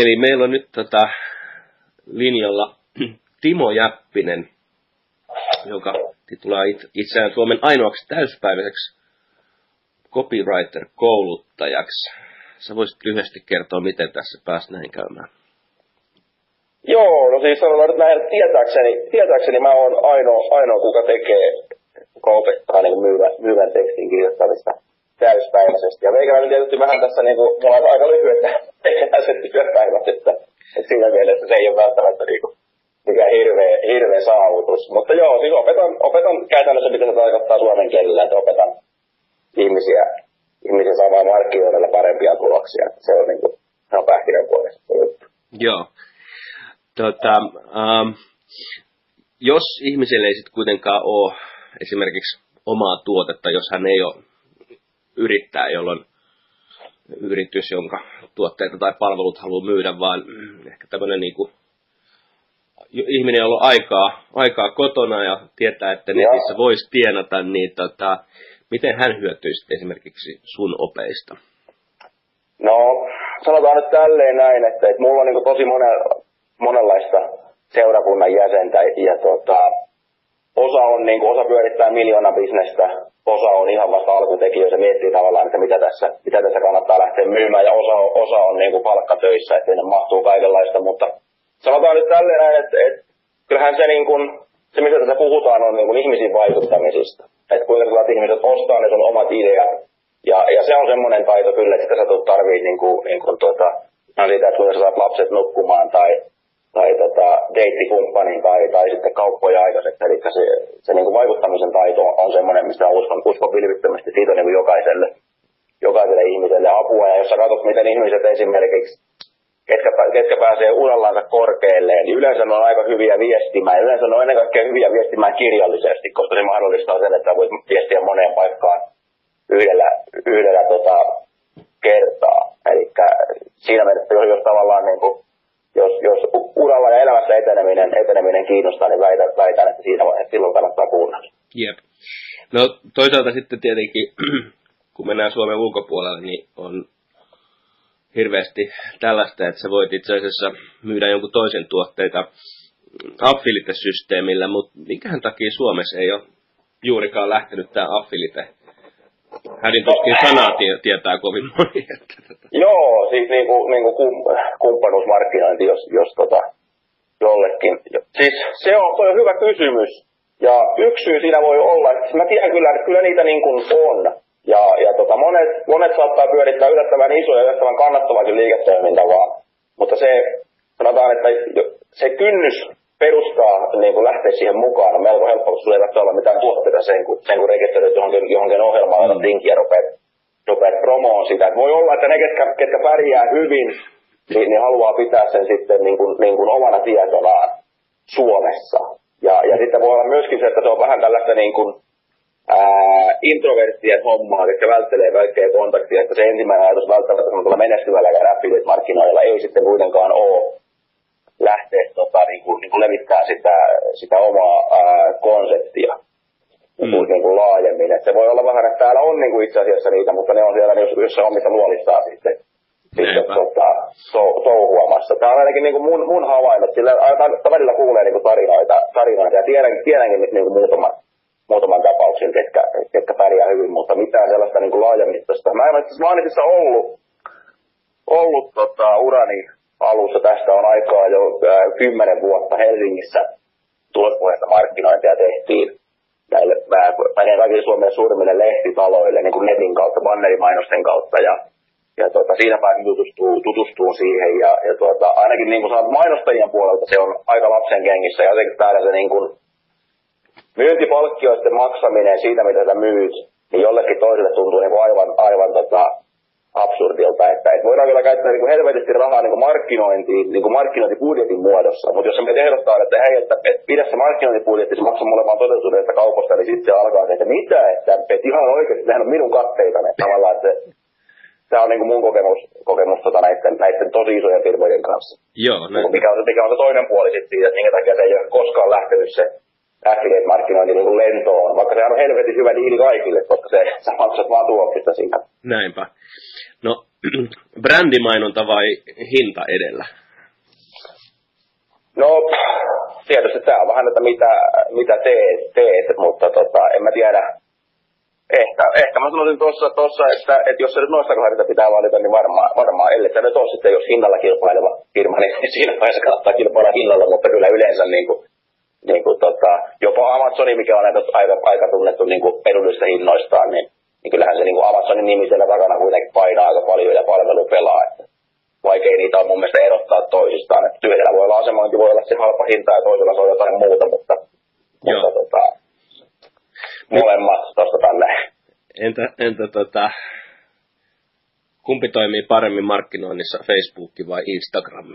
Eli meillä on nyt tota linjalla Timo Jäppinen, joka titulaa itseään Suomen ainoaksi täyspäiväiseksi copywriter-kouluttajaksi. Sä voisit lyhyesti kertoa, miten tässä pääsi näin käymään. Joo, no siis sanotaan nyt näin, tietääkseni, tietääkseni mä oon ainoa, ainoa kuka tekee, kuka opettaa niin myyvän, myyvän tekstin kirjoittamista täyspäiväisesti. Ja meikäläinen tietysti vähän tässä, niin kuin, mulla on aika lyhyet se työpäivät, että, että siinä mielessä se ei ole välttämättä niin kuin, mikään hirveä, hirveä saavutus. Mutta joo, siis opetan, opetan käytännössä, mitä se tarkoittaa suomen kielellä, että opetan ihmisiä, ihmisiä saamaan markkinoilla parempia tuloksia. Se on, niin kuin, se on pähkinänkuoressa juttu. Joo. Tota, ähm, jos ihmiselle ei sitten kuitenkaan ole esimerkiksi omaa tuotetta, jos hän ei ole yrittää, jolloin yritys, jonka tuotteita tai palvelut haluaa myydä, vaan ehkä tämmöinen niin kuin, ihminen, jolla on aikaa, aikaa kotona ja tietää, että netissä voisi tienata, niin tota, miten hän hyötyisi esimerkiksi sun opeista? No, sanotaan nyt tälleen näin, että, että mulla on niin tosi monen, monenlaista seurakunnan jäsentä ja tota, osa, on, niin kuin, osa pyörittää miljoona bisnestä, osa on ihan vasta alkutekijöissä, miettii tavallaan, että mitä tässä, mitä tässä kannattaa lähteä myymään, ja osa, osa on niin kuin palkkatöissä, että sinne mahtuu kaikenlaista, mutta sanotaan nyt tälleen näin, että, että kyllähän se, niin kuin, se mistä tässä puhutaan, on niin kuin ihmisiin vaikuttamisista. Että kuinka saat ihmiset ostaa ne sun omat ideat. Ja, ja se on semmoinen taito kyllä, että sitä sä tarvii niin kuin, niin kuin tuota, siitä, että kuinka sä saat lapset nukkumaan tai tai tota, deittikumppanin tai, tai sitten kauppoja aikaiseksi. Eli se, se niin kuin vaikuttamisen taito on semmoinen, mistä uskon, uskon vilvittömästi. Siitä niin kuin jokaiselle, jokaiselle ihmiselle apua. Ja jos sä katsot, miten ihmiset esimerkiksi, ketkä, ketkä pääsee urallansa korkealle, niin yleensä ne on aika hyviä viestimään. Yleensä ne on ennen kaikkea hyviä viestimään kirjallisesti, koska se mahdollistaa sen, että voit viestiä moneen paikkaan yhdellä, yhdellä tota, kertaa. Eli siinä mielessä, jos tavallaan niin kuin, jos, jos uralla ja elämässä eteneminen, eteneminen kiinnostaa, niin väitän, väitän, että siinä vaiheessa silloin kannattaa kuunnella. Jep. No toisaalta sitten tietenkin, kun mennään Suomen ulkopuolelle, niin on hirveästi tällaista, että sä voit itse asiassa myydä jonkun toisen tuotteita affiliate-systeemillä, mutta minkähän takia Suomessa ei ole juurikaan lähtenyt tämä affiliate Hädin tuskin sanaa tie, tietää kovin moni. Että, tota. Joo, siis niin kuin, niin kuin kum, kumppanuusmarkkinointi, jos, jos tota, jollekin. Siis se on, se on hyvä kysymys. Ja yksi syy siinä voi olla, että mä tiedän kyllä, että kyllä niitä niin kuin on. Ja, ja tota, monet, monet saattaa pyörittää yllättävän isoja ja yllättävän kannattavakin liiketoimintaa vaan. Mutta se, sanotaan, että se kynnys perustaa, niin kuin lähteä siihen mukaan on melko helppo, koska sulla ei tarvitse olla mitään tuotteita sen, kun, sen kun rekisteröit johonkin, johonkin ohjelmaan, mm. linkin ja rupeat, rupeat promoon sitä. Et voi olla, että ne, ketkä, ketkä pärjää hyvin, niin, niin haluaa pitää sen sitten niin kuin, niin kuin omana tietonaan Suomessa. Ja, ja sitten voi olla myöskin se, että se on vähän tällaista niin kuin, ää, introverttien hommaa, jotka välttelee kaikkea kontaktia, että se ensimmäinen ajatus välttämättä menestyvällä ja markkinoilla ei sitten kuitenkaan ole lähteä tota, niin kuin, niin kuin levittää sitä, sitä omaa ää, konseptia mm. niin kuin laajemmin. Et se voi olla vähän, että täällä on niin kuin itse asiassa niitä, mutta ne on siellä jos, jossain omissa luolissaan sitten, sitten tota, to, touhuamassa. Tämä on ainakin niin kuin mun, mun havainnot, sillä aina välillä kuulee niin kuin tarinoita, tarinoita ja tiedän, tiedänkin niin kuin muutaman, muutaman tapauksen, ketkä, ketkä pärjää hyvin, mutta mitään sellaista niin kuin laajamittaista. Mä en ole itse ollut, ollut tota, urani alussa. Tästä on aikaa jo kymmenen vuotta Helsingissä. Tulospohjaista markkinointia tehtiin näille menee kaikille Suomen suurimmille lehtitaloille niin kuin netin kautta, bannerimainosten kautta. Ja, ja tuota, siinä pääsin tutustuu, tutustuu siihen. Ja, ja tuota, ainakin niin kuin sanot, mainostajien puolelta se on aika lapsen kengissä. Ja jotenkin täällä se niin kuin, myyntipalkkioiden maksaminen siitä, mitä sä myyt, niin jollekin toiselle tuntuu niin kuin aivan, aivan tota, absurdilta, että, että voidaan kyllä käyttää niin kuin helvetisti rahaa niin kuin markkinointiin, niin kuin markkinointibudjetin muodossa, mutta jos se meitä ehdottaa, että hei, että, että pidä se markkinointibudjetti, se maksaa mulle vaan toteutuneesta kaupasta, niin sitten se alkaa, että mitä, että, että ihan oikeasti, nehän on minun katteita, että tavallaan, että tämä on niin kuin mun kokemus, kokemus tota näiden, näiden tosi isojen firmojen kanssa. Joo, näin. Mikä on, mikä on se toinen puoli sitten siitä, että minkä takia se ei ole koskaan lähtenyt se affiliate-markkinointi niin lentoon, vaikka se on helvetin hyvä diili kaikille, koska se, sä maksat vaan tuoksista siinä. Näinpä. No, brändimainonta vai hinta edellä? No, tietysti tämä on vähän, että mitä, mitä teet, teet, mutta tota, en mä tiedä. Ehkä, ehkä mä sanoisin tuossa, tossa, että, että jos se nyt noista kohdista pitää valita, niin varmaan, varmaan ellei se nyt ole sitten, jos hinnalla kilpaileva firma, niin siinä vaiheessa kannattaa kilpailla hinnalla, mutta kyllä yleensä niin kuin, niin kuin tota, jopa Amazoni, mikä on aika, aika, aika tunnettu niin kuin edullisista hinnoistaan, niin, niin kyllähän se niin kuin Amazonin nimi siellä takana kuitenkin painaa aika paljon ja palvelu pelaa. Että vaikea niitä on mun mielestä erottaa toisistaan. Että yhdellä voi olla asemointi, voi olla se halpa hinta ja toisella se on jotain muuta, mutta, mutta tota, molemmat tuosta tänne. Entä, entä tota, kumpi toimii paremmin markkinoinnissa, Facebook vai Instagram?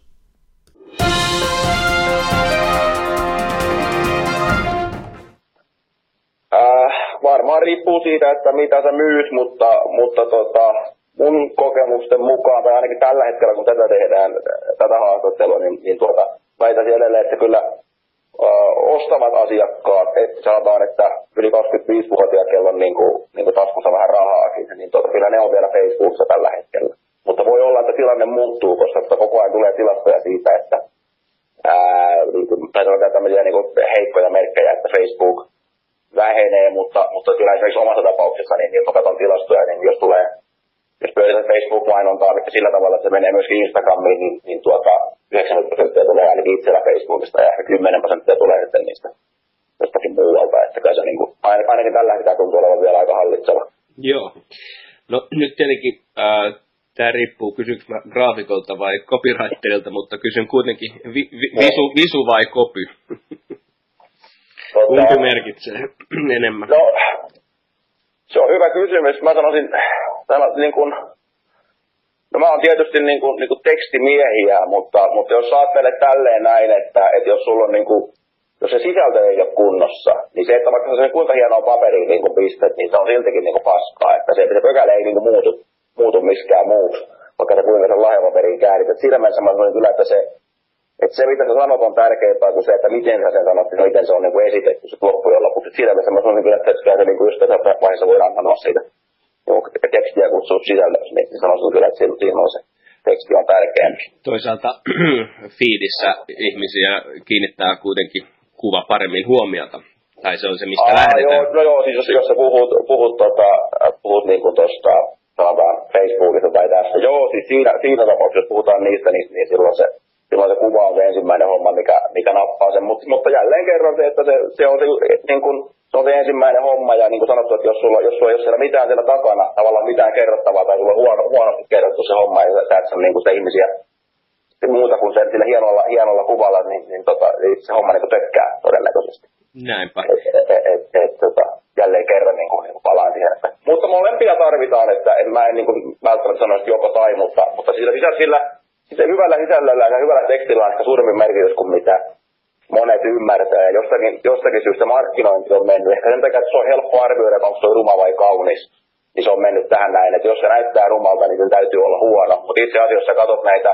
Varmaan riippuu siitä, että mitä sä myyt, mutta, mutta tota, mun kokemusten mukaan, tai ainakin tällä hetkellä kun tätä tehdään, tätä haastattelua, niin, niin tuota, väitäisin edelleen, että kyllä ostavat asiakkaat, että sanotaan, että yli 25-vuotiaat, kello on niin kuin, niin kuin taskussa vähän rahaakin, niin tota, kyllä ne on vielä Facebookissa tällä hetkellä. Mutta voi olla, että tilanne muuttuu, koska koko ajan tulee tilastoja siitä, että ää, tai sanotaan tämmöisiä niin kuin heikkoja merkkejä, että Facebook vähenee, mutta, mutta kyllä esimerkiksi omassa tapauksessa, niin jos katson tilastoja, niin jos tulee jos pyörität Facebook-mainontaa että sillä tavalla, että se menee myöskin Instagramiin, niin, niin tuota, 90 prosenttia tulee ainakin itsellä Facebookista ja ehkä 10 prosenttia tulee sitten niistä jostakin muualta. Että kai se niin kuin, ainakin tällä hetkellä tuntuu olevan vielä aika hallitseva. Joo. No nyt tietenkin äh, tämä riippuu, kysyykö mä graafikolta vai copywriterilta, mutta kysyn kuitenkin vi, vi, visu, visu vai kopy? Tota, Kumpi merkitsee enemmän? No, se on hyvä kysymys. Mä sanoisin, sanot, niin kuin, no mä oon tietysti niin kuin, niin kuin tekstimiehiä, mutta, mutta jos ajattelet tälleen näin, että, että jos sulla on niin kuin, jos se sisältö ei ole kunnossa, niin se, että vaikka se kuinka hienoa paperiin niin kuin pistet, niin se on siltikin niin kuin paskaa. Että se, se pökäle ei niin kuin muutu, muutu miskään muuksi, vaikka se kuinka sen lahjapaperiin käärit. Siinä mielessä mä sanoin kyllä, että se, että se, mitä sä sanot, on tärkeämpää kuin se, että miten sä sen sanot, niin miten se on niin kuin esitetty se loppujen lopuksi. Siinä mielessä mä sanoin kyllä, että se niin just tässä vaiheessa voidaan sanoa siitä tekstiä kutsuu sisällöksi, niin sanoisin kyllä, että siinä on se teksti on tärkeämpi. Toisaalta feedissä ihmisiä kiinnittää kuitenkin kuva paremmin huomiota. Tai se on se, mistä Aa, lähdetään. Joo, no joo, siis jos, jos sä puhut, puhut, tota, puhut niin kuin tuosta sanotaan Facebookista tai tästä. Joo, siis siinä, siinä tapauksessa, jos puhutaan niistä, niin, niin silloin se silloin se kuva on se ensimmäinen homma, mikä, mikä nappaa sen. Mut, mutta jälleen kerran se, että se, se on se, niin kun, se on se ensimmäinen homma. Ja niin kuin sanottu, että jos sulla, jos sulla ei ole siellä mitään siellä takana, tavallaan mitään kerrottavaa tai sulla on huono, huonosti kerrottu se homma, ja sä et saa niin sitä ihmisiä muuta kuin se, sillä hienolla, hienolla kuvalla, niin, niin tota, se homma niin tökkää todennäköisesti. Näinpä. Et, et, et, et, tota, jälleen kerran niin kuin, niin kuin palaan siihen. Että, mutta molempia tarvitaan, että en, mä en niin kuin, välttämättä sano, että joko tai, mutta, mutta sillä, sillä, sillä se hyvällä sisällöllä ja hyvällä tekstillä on ehkä suurempi merkitys kuin mitä monet ymmärtää. Jostakin, jostakin syystä markkinointi on mennyt. Ehkä sen takia, että se on helppo arvioida, onko se ruma vai kaunis. Niin se on mennyt tähän näin, että jos se näyttää rumalta, niin sen täytyy olla huono. Mutta itse asiassa katsot näitä,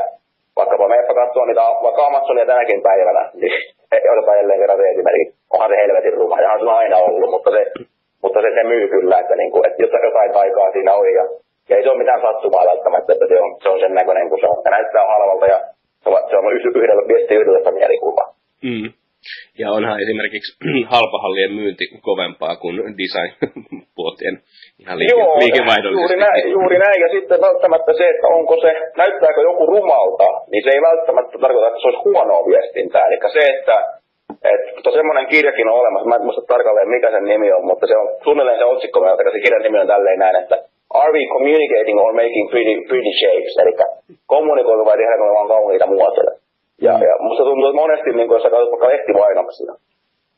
vaikkapa meipä katsoa niitä vaikka Amazonia tänäkin päivänä, niin otetaan jälleen kerran se esimerkki. Onhan se helvetin ruma, ja on se aina ollut, mutta se, mutta se, se myy kyllä, että, niin kuin, että jotain taikaa siinä on. Ja ja ei se ole mitään sattumaa välttämättä, että se on, se on sen näköinen kuin se on. Se näyttää halvalta ja se on, se on yhdellä, viesti yhdellä mielikuva. Mm. Ja onhan esimerkiksi halpahallien myynti kovempaa kuin design-puotien ihan liike- Joo, liikevaihdollisesti. juuri näin, juuri näin. Ja sitten välttämättä se, että onko se, näyttääkö joku rumalta, niin se ei välttämättä tarkoita, että se olisi huonoa viestintää. Eli se, että että semmoinen kirjakin on olemassa, mä en muista tarkalleen mikä sen nimi on, mutta se on suunnilleen se otsikko, mutta se kirjan nimi on tälleen näin, että Are we communicating or making pretty, pretty shapes? Eli kommunikoitu vai tehdäänkö me vaan kauniita muotoja? Ja, ja musta tuntuu, että monesti, niin jos sä katsot vaikka lehtivainoksia,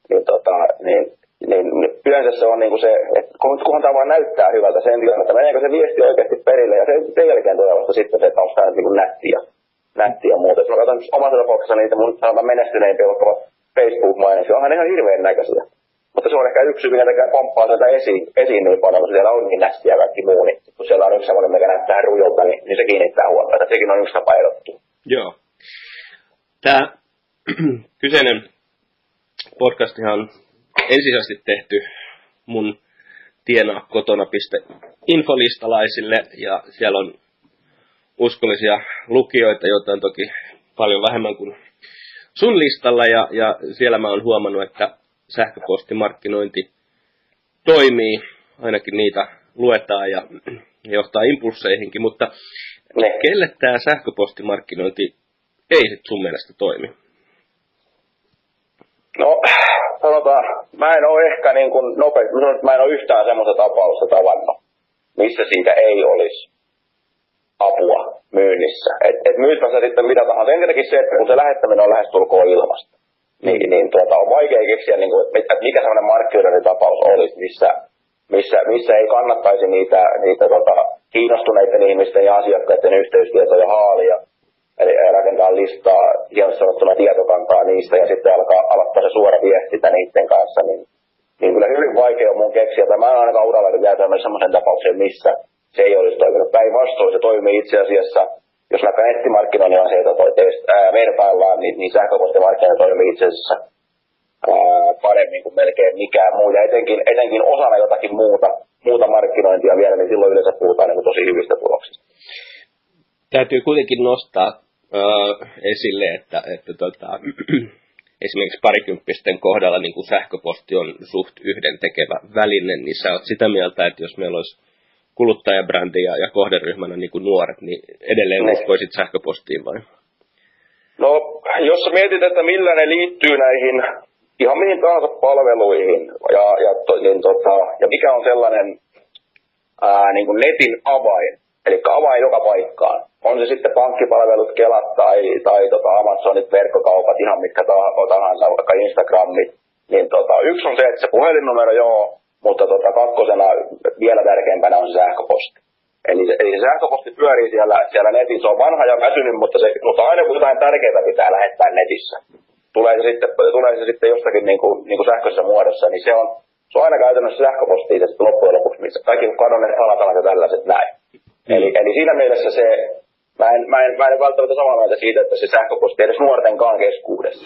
niin, tota, niin, niin, yleensä se on niin kuin se, että kunhan tämä vaan näyttää hyvältä sen tilan, että meneekö se viesti oikeasti perille, ja sen, sen jälkeen tulee vasta sitten se, että onko tämä niin nättiä, nättiä muuta. Jos mä katson omassa tapauksessa niitä mun sanotaan menestyneimpiä, vaikka Facebook-mainoksia, onhan ne ihan hirveän näköisiä. Mutta se on ehkä yksi, mikä tekee pomppaa sieltä esiin, esiin niin paljon, kun siellä on niin nästiä kaikki muu, niin kun siellä on yksi semmoinen, mikä näyttää rujolta, niin, niin se kiinnittää huomiota. Sekin on yksi tapa erottua. Joo. Tämä kyseinen podcastihan on ensisijaisesti tehty mun tienaa kotona.infolistalaisille ja siellä on uskollisia lukijoita, joita on toki paljon vähemmän kuin sun listalla ja, ja siellä mä oon huomannut, että sähköpostimarkkinointi toimii, ainakin niitä luetaan ja johtaa impulseihinkin, mutta ne. kelle tämä sähköpostimarkkinointi ei sit sun mielestä toimi? No, sanotaan, mä en ole ehkä niin kuin nopeasti, mä en ole yhtään semmoista tapausta tavannut, missä siitä ei olisi apua myynnissä. Et, et myytpä sitten mitä tahansa. Ensinnäkin se, että kun se lähettäminen on lähestulkoon ilmasta, niin, niin tuota, on vaikea keksiä, niin kuin, että mikä sellainen markkinointitapaus olisi, missä, missä, missä ei kannattaisi niitä, niitä tota, kiinnostuneiden ihmisten ja asiakkaiden yhteystietoja haalia, eli rakentaa listaa, hienosti sanottuna tietokantaa niistä ja sitten alkaa aloittaa se suora viestintä niiden kanssa, niin, niin kyllä hyvin vaikea on mun keksiä, tai mä en ainakaan uralla jää sellaisen tapauksen, missä se ei olisi toiminut. Päinvastoin se toimii itse asiassa jos vaikka nettimarkkinoinnin asioita toi ää, vertaillaan, niin, niin sähköpostimarkkinointi toimii itse asiassa ää, paremmin kuin melkein mikään muu. Ja etenkin, etenkin osana jotakin muuta, muuta markkinointia vielä, niin silloin yleensä puhutaan niin tosi hyvistä tuloksista. Täytyy kuitenkin nostaa äh, esille, että, että tota, esimerkiksi parikymppisten kohdalla niin kuin sähköposti on suht yhden tekevä väline, niin sä oot sitä mieltä, että jos meillä olisi kuluttajabrändi ja, ja kohderyhmänä niin kuin nuoret, niin edelleen ne. uskoisit sähköpostiin vai? No, jos mietit, että millä ne liittyy näihin ihan mihin tahansa palveluihin ja, ja, to, niin, tota, ja mikä on sellainen ää, niin kuin netin avain, eli avain joka paikkaan. On se sitten pankkipalvelut, Kelat tai, tai tota Amazonit, verkkokaupat, ihan mitkä tahansa, vaikka Instagramit. Niin tota, yksi on se, että se puhelinnumero, joo, mutta tota, kakkosena vielä tärkeämpänä on se sähköposti. Eli, eli se sähköposti pyörii siellä, siellä netissä, se on vanha ja väsynyt, mutta, se, mutta aina kun jotain tärkeää pitää lähettää netissä, tulee se sitten, tulee se sitten jostakin niin kuin, niin kuin sähköisessä muodossa, niin se on, se on aina käytännössä sähköposti ja sitten loppujen lopuksi, missä kaikki kadonneet salasanat ja tällaiset näin. Mm. Eli, eli siinä mielessä se, mä en, mä en, mä en välttämättä samaa mieltä siitä, että se sähköposti edes nuortenkaan keskuudessa.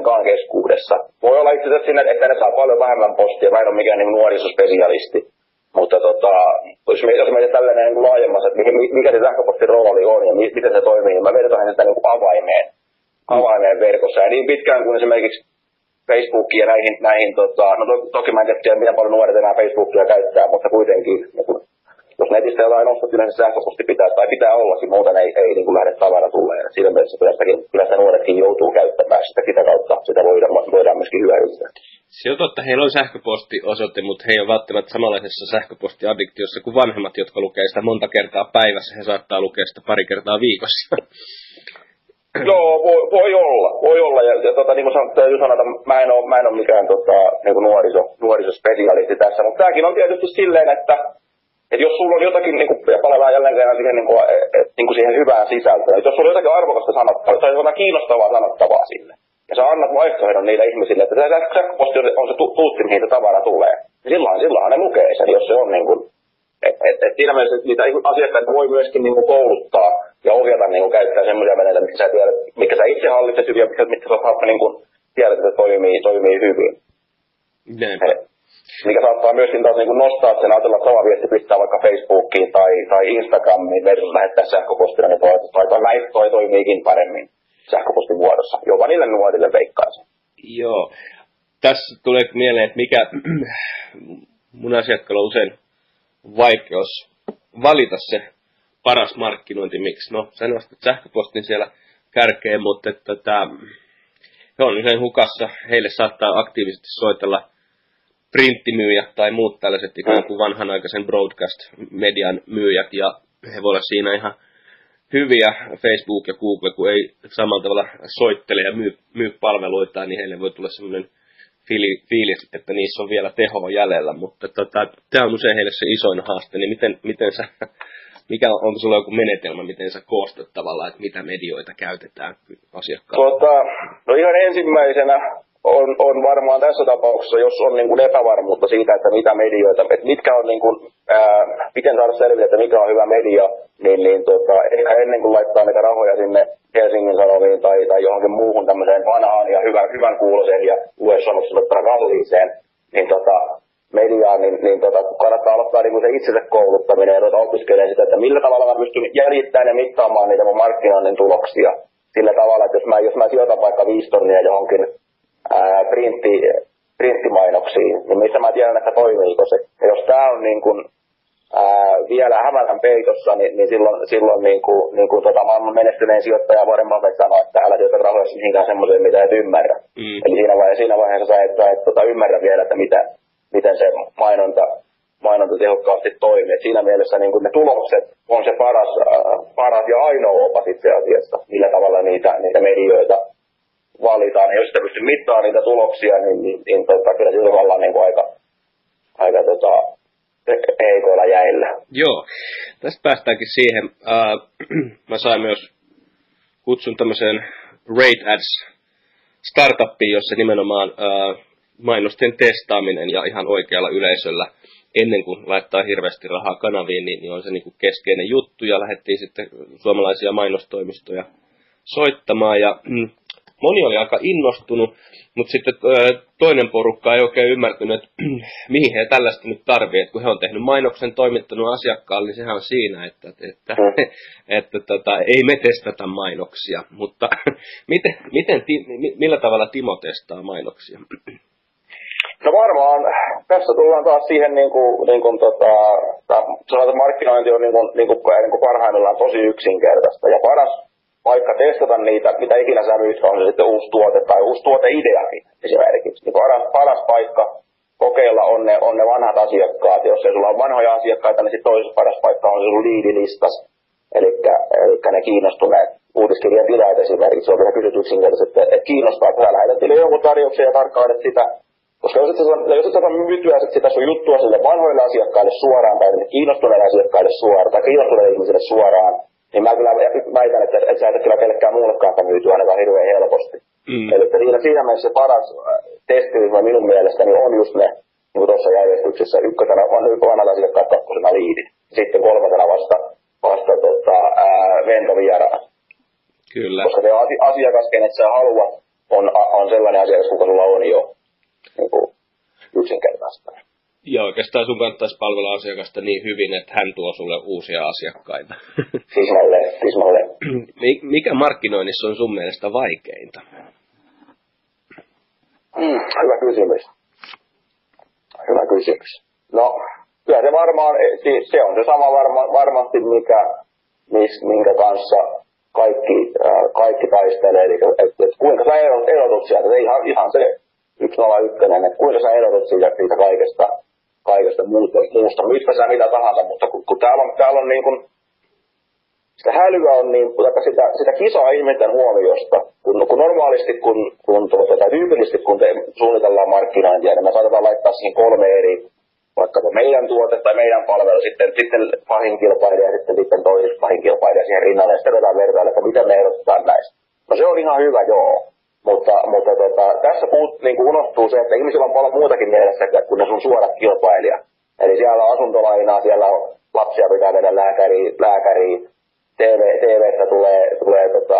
keskuudessa. Voi olla itse asiassa siinä, että ne saa paljon vähemmän postia, mä en ole mikään niin nuorisospesialisti. Mutta tota, jos me, jos me tällainen niin laajemmassa, että mikä se sähköpostin rooli on ja miten se toimii, niin mä vertaan sitä niin kuin avaimeen, avaimeen verkossa. Ja niin pitkään kuin esimerkiksi Facebookia ja näihin, näihin tota, no to, toki mä en tiedä, miten paljon nuoret enää Facebookia käyttää, mutta kuitenkin niin jos netistä jotain ostat, yleensä sähköposti pitää, tai pitää ollakin, muuten ei, ei niin kuin lähde tavara tulee. Ja siinä mielessä kyllä, sitäkin, kyllä sitä nuoretkin joutuu käyttämään sitä, sitä kautta sitä voidaan, voidaan myöskin hyödyntää. Se on totta, heillä on sähköpostiosoite, mutta he ei ole välttämättä samanlaisessa sähköpostiaddiktiossa kuin vanhemmat, jotka lukee sitä monta kertaa päivässä. He saattaa lukea sitä pari kertaa viikossa. Joo, voi, voi olla, voi olla. Ja, ja tota, niin kuin täytyy sanoa, että mä en ole, mä en ole mikään tota, niin kuin nuoriso, nuorisospesialisti tässä, mutta tämäkin on tietysti silleen, että että jos sulla on jotakin, niin kuin, ja palataan jälleen kerran siihen, niin kuin, niin kuin siihen hyvään sisältöön, että jos sulla on jotakin arvokasta sanottavaa, tai jotain kiinnostavaa sanottavaa sinne, ja sä annat vaihtoehdon niille ihmisille, että sähköposti on, on se tuutti, mihin se tavara tulee, niin silloin, silloin ne lukee sen, jos se on niin kuin, et, et, et siinä mielessä että niitä asiakkaita voi myöskin niin kuin kouluttaa ja ohjata niin kuin käyttää semmoisia välineitä, mitkä sä tiedät, mitkä sä itse hallitset hyvin ja mitkä, mitkä sä niin kuin, tiedät, että toimii, toimii hyvin. Näin mikä saattaa myöskin taas niin nostaa sen, ajatella, että sama viesti pistää vaikka Facebookiin tai, tai Instagramiin versus lähettää sähköpostina, niin toi, toi, toi, toi, toi toimiikin paremmin sähköpostin muodossa, jopa niille nuorille veikkaisin. Joo. Tässä tulee mieleen, että mikä mun asiakkaalla on usein vaikeus valita se paras markkinointi, miksi. No, sä nostat sähköpostin siellä kärkeen, mutta että, että he on usein hukassa. Heille saattaa aktiivisesti soitella printtimyyjä tai muut tällaiset ikään kuin vanhanaikaisen broadcast-median myyjät, ja he voivat olla siinä ihan hyviä, Facebook ja Google, kun ei samalla tavalla soittele ja myy, myy palveluita, niin heille voi tulla sellainen fiilis, että niissä on vielä tehoa jäljellä, mutta tota, tämä on usein heille se isoin haaste, niin miten, miten sä, mikä on, onko sulla joku menetelmä, miten sä koostat tavallaan, että mitä medioita käytetään asiakkaille? Tuota, no ihan ensimmäisenä on, on varmaan tässä tapauksessa, jos on niin kuin epävarmuutta siitä, että mitä medioita, että mitkä on niin kuin, ää, miten saada selville, että mikä on hyvä media, niin, niin tota, ehkä ennen kuin laittaa niitä rahoja sinne Helsingin Sanomiin tai, tai johonkin muuhun tämmöiseen vanhaan ja hyvän, hyvän kuuloseen ja US-sanottuna kalliiseen, niin tota, mediaan, niin, niin tota, kannattaa aloittaa niin kuin se itsensä kouluttaminen ja opiskelemaan sitä, että millä tavalla mä pystyn jäljittämään ja mittaamaan niitä mun markkinoinnin tuloksia. Sillä tavalla, että jos mä, jos mä sijoitan vaikka viisi tonnia johonkin ää, printti, printtimainoksiin, niin missä mä tiedän, että toimiiko se. Ja jos tämä on niin kuin, ää, vielä hämärän peitossa, niin, niin silloin, silloin niin kuin, niin kuin tota, maailman menestyneen sijoittaja Warren Buffett sanoi, että älä sijoita rahoja mihinkään semmoiseen, mitä et ymmärrä. Mm. Eli siinä vaiheessa, siinä vaiheessa sä et, sä et tota, ymmärrä vielä, että mitä, miten se mainonta, mainonta tehokkaasti toimii. Et siinä mielessä niin kuin ne tulokset on se paras, äh, paras ja ainoa opas itse asiassa, millä tavalla niitä, niitä medioita valitaan, niin jos sitä pystyy mittaamaan niitä tuloksia, niin, niin, niin tota, kyllä sillä ollaan niin kuin aika, aika tota, heikoilla jäillä. Joo, tästä päästäänkin siihen. Uh, mä sain myös kutsun tämmöiseen Rate Ads startuppiin, jossa nimenomaan uh, mainosten testaaminen ja ihan oikealla yleisöllä ennen kuin laittaa hirveästi rahaa kanaviin, niin, niin on se niin kuin keskeinen juttu. Ja lähdettiin sitten suomalaisia mainostoimistoja soittamaan. Ja mm, moni oli aika innostunut, mutta sitten toinen porukka ei oikein ymmärtänyt, että mihin he tällaista nyt tarvii. Että kun he on tehnyt mainoksen, toimittanut asiakkaalle, niin sehän on siinä, että, että, että, että tota, ei me testata mainoksia. Mutta miten, miten, millä tavalla Timo testaa mainoksia? No varmaan, tässä tullaan taas siihen, niin kuin, niin kuin tota, että markkinointi on niin kuin, niin kuin, niin kuin parhaimmillaan tosi yksinkertaista. Ja paras vaikka testata niitä, mitä ikinä sä myyt, on se sitten uusi tuote tai uusi tuoteideakin esimerkiksi. Niin paras, paras paikka kokeilla on ne, on ne vanhat asiakkaat. Jos ei sulla ole vanhoja asiakkaita, niin sitten toisessa paras paikka on se sun liidilistas. Eli ne kiinnostuneet uutiskirjan tilaajat esimerkiksi. Se on vielä kysyt yksinkertaisesti, että, että kiinnostaa, että sä lähetät jonkun tarjouksen ja tarkkailet sitä. Koska jos et sä, jos et sä myytyä sitä sun juttua sille vanhoille asiakkaille suoraan tai kiinnostuneille asiakkaille suoraan tai kiinnostuneille ihmisille suoraan, niin mä kyllä väitän, että, että sä et kyllä kellekään muullekaan myyty ainakaan hirveän helposti. Mm. Eli siinä, siinä mielessä se paras äh, testiryhmä minun mielestäni on just ne, niin tuossa järjestyksessä, ykkösenä vanhat asiakkaat, kakkosena liidit. Sitten kolmasena vasta, vasta tota, ventovieraat. Kyllä. Koska se asiakas, kenet sä haluat, on, on sellainen asiakas, kuka sulla on jo niin yksinkertaista. Ja oikeastaan sun kannattaisi palvella asiakasta niin hyvin, että hän tuo sulle uusia asiakkaita. Tismalle, tismalle. Mikä markkinoinnissa on sun mielestä vaikeinta? Mm, hyvä kysymys. Hyvä kysymys. No, kyllä se varmaan, se on se sama varma, varmasti, mikä, mis, minkä kanssa kaikki, äh, kaikki taistelee. Eli että, että kuinka sä erotut sieltä, ihan, ihan se 101, että kuinka sä erotut siitä, siitä kaikesta kaikesta muusta, muusta mistä sä mitä tahansa, mutta kun, kun täällä on, täällä on niin kuin, sitä hälyä on niin, sitä, sitä kisaa ihmisten huomiosta, kun, kun normaalisti, kun, kun tuota, tai tyypillisesti kun te suunnitellaan markkinointia, niin me saatetaan laittaa siihen kolme eri vaikkapa meidän tuote tai meidän palvelu, sitten, sitten pahin kilpailija ja sitten, sitten toisessa pahin kilpailija siihen rinnalle, ja sitten vertailla, että mitä me erotetaan näistä. No se on ihan hyvä, joo. Mutta, mutta tota, tässä puut, niin kuin unohtuu se, että ihmisillä on paljon muutakin mielessä kuin ne sun suorat kilpailija. Eli siellä on asuntolainaa, siellä on lapsia pitää mennä lääkäriin, lääkäriin TV, TVstä tulee, tulee tota,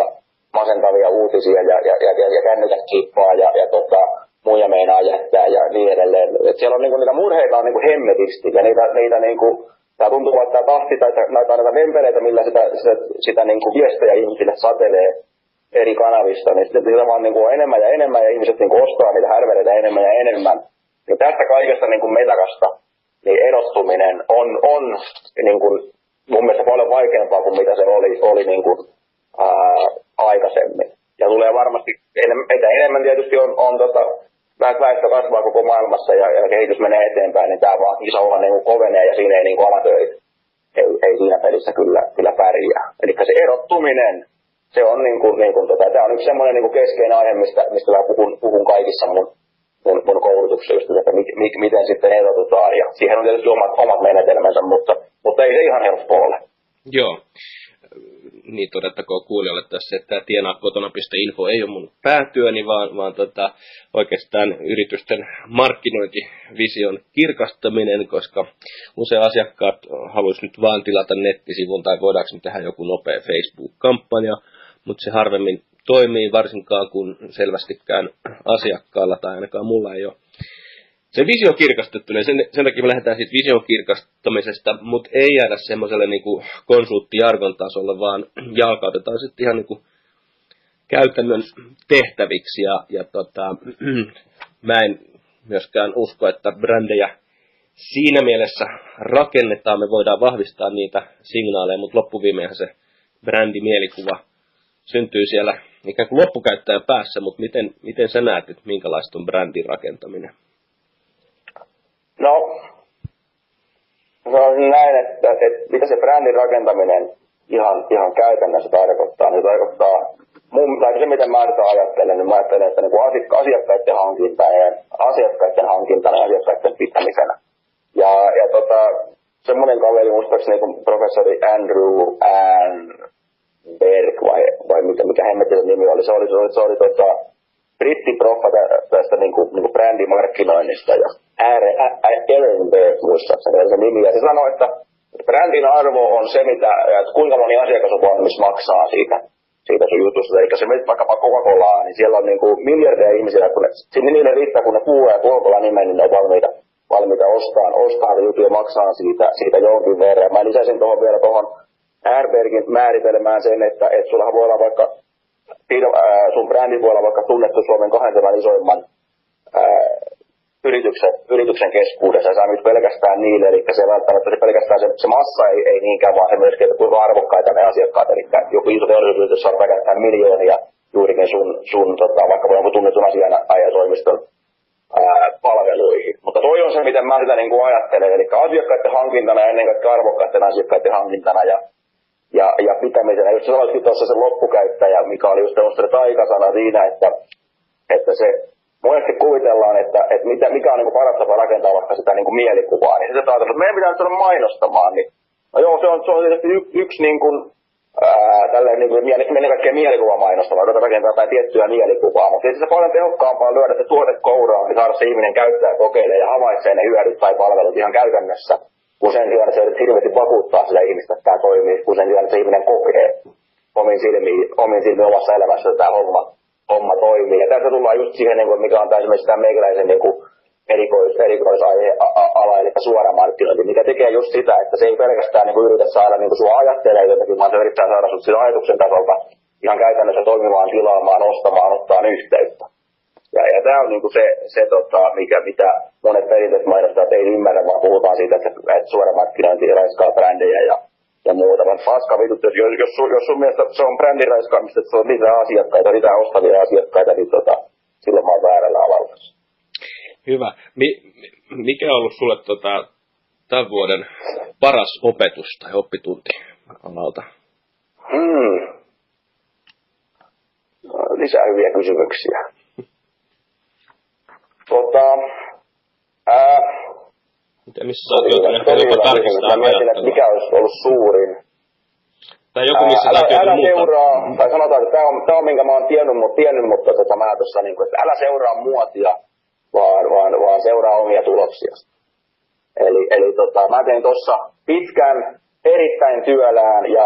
masentavia uutisia ja, ja, ja, ja kännykät kippaa ja, ja tota, muja meinaa jättää ja niin edelleen. Et siellä on niinku, niitä murheita on niinku hemmetisti ja niitä, niitä niinku, tämä tuntuu, että tämä tahti tai näitä, näitä vempeleitä, millä sitä, sitä, sitä niinku viestejä ihmisille satelee eri kanavista, niin sitten sitä vaan niinku enemmän ja enemmän ja ihmiset niinku ostaa niitä härveleitä enemmän ja enemmän. Ja tästä kaikesta niinku metakasta niin erottuminen on, on niin kuin, mun mielestä paljon vaikeampaa kuin mitä se oli, oli niin kuin, ää, aikaisemmin. Ja tulee varmasti, enemmän, enemmän tietysti on, on tota, väestö kasvaa koko maailmassa ja, ja kehitys menee eteenpäin, niin tämä vaan iso olla niin kuin kovenee ja siinä ei niin kuin. Ei, ei siinä pelissä kyllä, kyllä pärjää. Eli se erottuminen, se on, niin kuin, niin kuin, tota, tämä on yksi semmoinen niin kuin keskeinen aihe, mistä, mistä mä puhun, puhun kaikissa mun, mun, mun koulutuksessa, just, että mi, mi, miten sitten erotutaan. Ja siihen on tietysti omat, omat menetelmänsä, mutta, mutta ei se ihan helppo ole. Joo niin todettakoon kuulijoille tässä, että tämä tienaa kotona.info ei ole mun päätyöni, vaan, vaan tota, oikeastaan yritysten markkinointivision kirkastaminen, koska usein asiakkaat haluaisivat nyt vaan tilata nettisivun tai voidaanko tehdä joku nopea Facebook-kampanja, mutta se harvemmin toimii varsinkaan kun selvästikään asiakkaalla tai ainakaan mulla ei ole se visio kirkastettu, niin sen, sen takia me lähdetään siitä vision kirkastamisesta, mutta ei jäädä semmoiselle niin konsulttijargon tasolle, vaan jalkautetaan sitten ihan niin kuin käytännön tehtäviksi. Ja, ja tota, mä en myöskään usko, että brändejä siinä mielessä rakennetaan, me voidaan vahvistaa niitä signaaleja, mutta loppuviimeinhän se brändimielikuva syntyy siellä ikään kuin loppukäyttäjän päässä, mutta miten, miten sä näet, että minkälaista on brändin rakentaminen? No, no näin, että, että mitä se brändin rakentaminen ihan, ihan käytännössä tarkoittaa. Se tarkoittaa, mun, tai se mitä mä nyt ajattelen, niin mä ajattelen, että niin asiakkaiden hankintana ja asiakkaiden hankintana ja asiakkaiden pitämisenä. Ja, ja tota, semmoinen kaveri, muistaakseni niin professori Andrew Ann Berg, vai, vai mikä, mikä hemmetin nimi oli, se oli, se oli, se oli tota, brittiproffa tästä niin kuin, niin kuin brändimarkkinoinnista ja Ehrenberg muistaakseni se nimi. Ja se sanoi, että brändin arvo on se, mitä, että kuinka moni asiakas on valmis maksaa siitä, siitä sun jutusta. Eli se menet vaikkapa Coca-Colaa, niin siellä on niin kuin miljardeja ihmisiä, kun ne, sinne niille riittää, kun ne kuulee Coca-Cola nimen, niin ne on valmiita, valmiita ostaa, ostaa juttuja maksaa siitä, siitä jonkin verran. Mä lisäsin tuohon vielä tuohon Airbergin määritelmään sen, että, että sulla voi olla vaikka sun brändi voi olla vaikka tunnettu Suomen 20 isoimman ää, yrityksen, yrityksen keskuudessa. Ja saa nyt pelkästään niille, eli se välttämättä se pelkästään se, se massa ei, ei niinkään, vaan se myöskin, että kuinka arvokkaita ne asiakkaat, eli joku iso teollisuusyritys saa pelkästään miljoonia juurikin sun, sun tota, vaikka jonkun tunnetun asianajasoimiston palveluihin. Mutta toi on se, miten mä sitä niin kuin ajattelen, eli asiakkaiden hankintana ja ennen kaikkea arvokkaiden asiakkaiden hankintana. Ja ja, ja pitämisenä. Just sanoitkin tuossa se loppukäyttäjä, mikä oli just tämmöistä taikasana siinä, että, että se monesti kuvitellaan, että, että mitä, mikä on niin paras tapa rakentaa vaikka sitä niin kuin mielikuvaa, niin sitten ajatellaan, että meidän pitää nyt mainostamaan, niin no joo, se on, se on tietysti y, yksi niin kuin, ää, tälleen niin kuin ennen kaikkea mielikuva mainostamaan, että rakentaa jotain tiettyä mielikuvaa, mutta tietysti se paljon tehokkaampaa lyödä se tuote kouraan, niin saada se ihminen käyttää kokeilee ja havaitsee ne hyödyt tai palvelut ihan käytännössä, kun sen sijaan, se hirveästi vakuuttaa sitä ihmistä, että tämä toimii, kun sen sijaan, se ihminen kokee omin silmiin, omin silmiin omassa elämässä, että tämä homma homma toimii. Ja tässä tullaan just siihen, niin kuin, mikä on esimerkiksi tämä meikäläisen niin kuin erikois, erikoisaihe-ala, eli suora markkinointi, mikä tekee just sitä, että se ei pelkästään niin kuin yritä saada niin kuin sua ajattelee jotenkin, vaan se yrittää saada sut sen ajatuksen tasolta ihan käytännössä toimimaan, tilaamaan, ostamaan, ottaa yhteyttä. Ja, ja tämä on niin kuin se, se tota, mikä, mitä monet perinteiset mainostajat ei ymmärrä, vaan puhutaan siitä, että, että suora markkinointi raiskaa brändejä ja ja muuta. Vaan paska vitut, jos, jos, jos, jos sun mielestä se on brändin raiskaamista, että se on lisää asiakkaita, lisää ostavia asiakkaita, niin tota, silloin mä oon väärällä alalla. Hyvä. Mi- mikä on ollut sulle tota, tämän vuoden paras opetus tai oppitunti alalta? Hmm. Lisää hyviä kysymyksiä. tota, ää, Miten, missä sä oot joutunut ehkä jopa tarkistamaan Mä mietin, että mikä olisi ollut suurin. Tai joku, missä älä, älä joutunut seuraa, tai sanotaan, että tämä on, tämä on minkä mä oon tiennyt, mutta, tiennyt, mutta tota, mä tuossa, niin kuin, että älä seuraa muotia, vaan, vaan, vaan seuraa omia tuloksia. Eli, eli tota, mä tein tuossa pitkän, erittäin työlään ja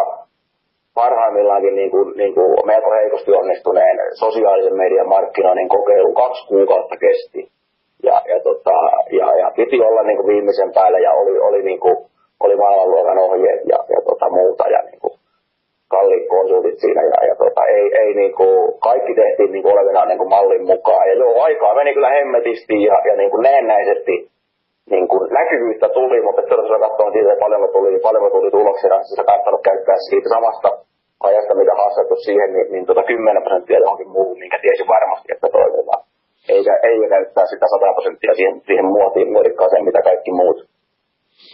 parhaimmillaankin niin kuin, niin kuin melko heikosti onnistuneen sosiaalisen median markkinoinnin kokeilu kaksi kuukautta kesti. Ja, ja, tota, ja, ja piti olla niin kuin viimeisen päällä ja oli, oli, niin kuin, oli maailmanluokan ohjeet ja, ja tota, muuta. Ja niin kalliit konsultit siinä ja, ja tota, ei, ei niin kuin, kaikki tehtiin niin kuin olevina niin kuin mallin mukaan. Ja joo, aikaa meni kyllä hemmetisti ja, ja niin kuin näennäisesti niin kuin näkyvyyttä tuli, mutta jos katsoin siitä, että paljonko tuli, paljonko tuli tuloksena, sä kannattanut käyttää siitä samasta ajasta, mitä haastattu siihen, niin, niin tota 10 prosenttia johonkin muuhun, minkä tiesi varmasti, että toimitaan. Eikä, eikä käyttää sitä 100 prosenttia siihen, siihen muotiin, muodikkaaseen, mitä kaikki muut,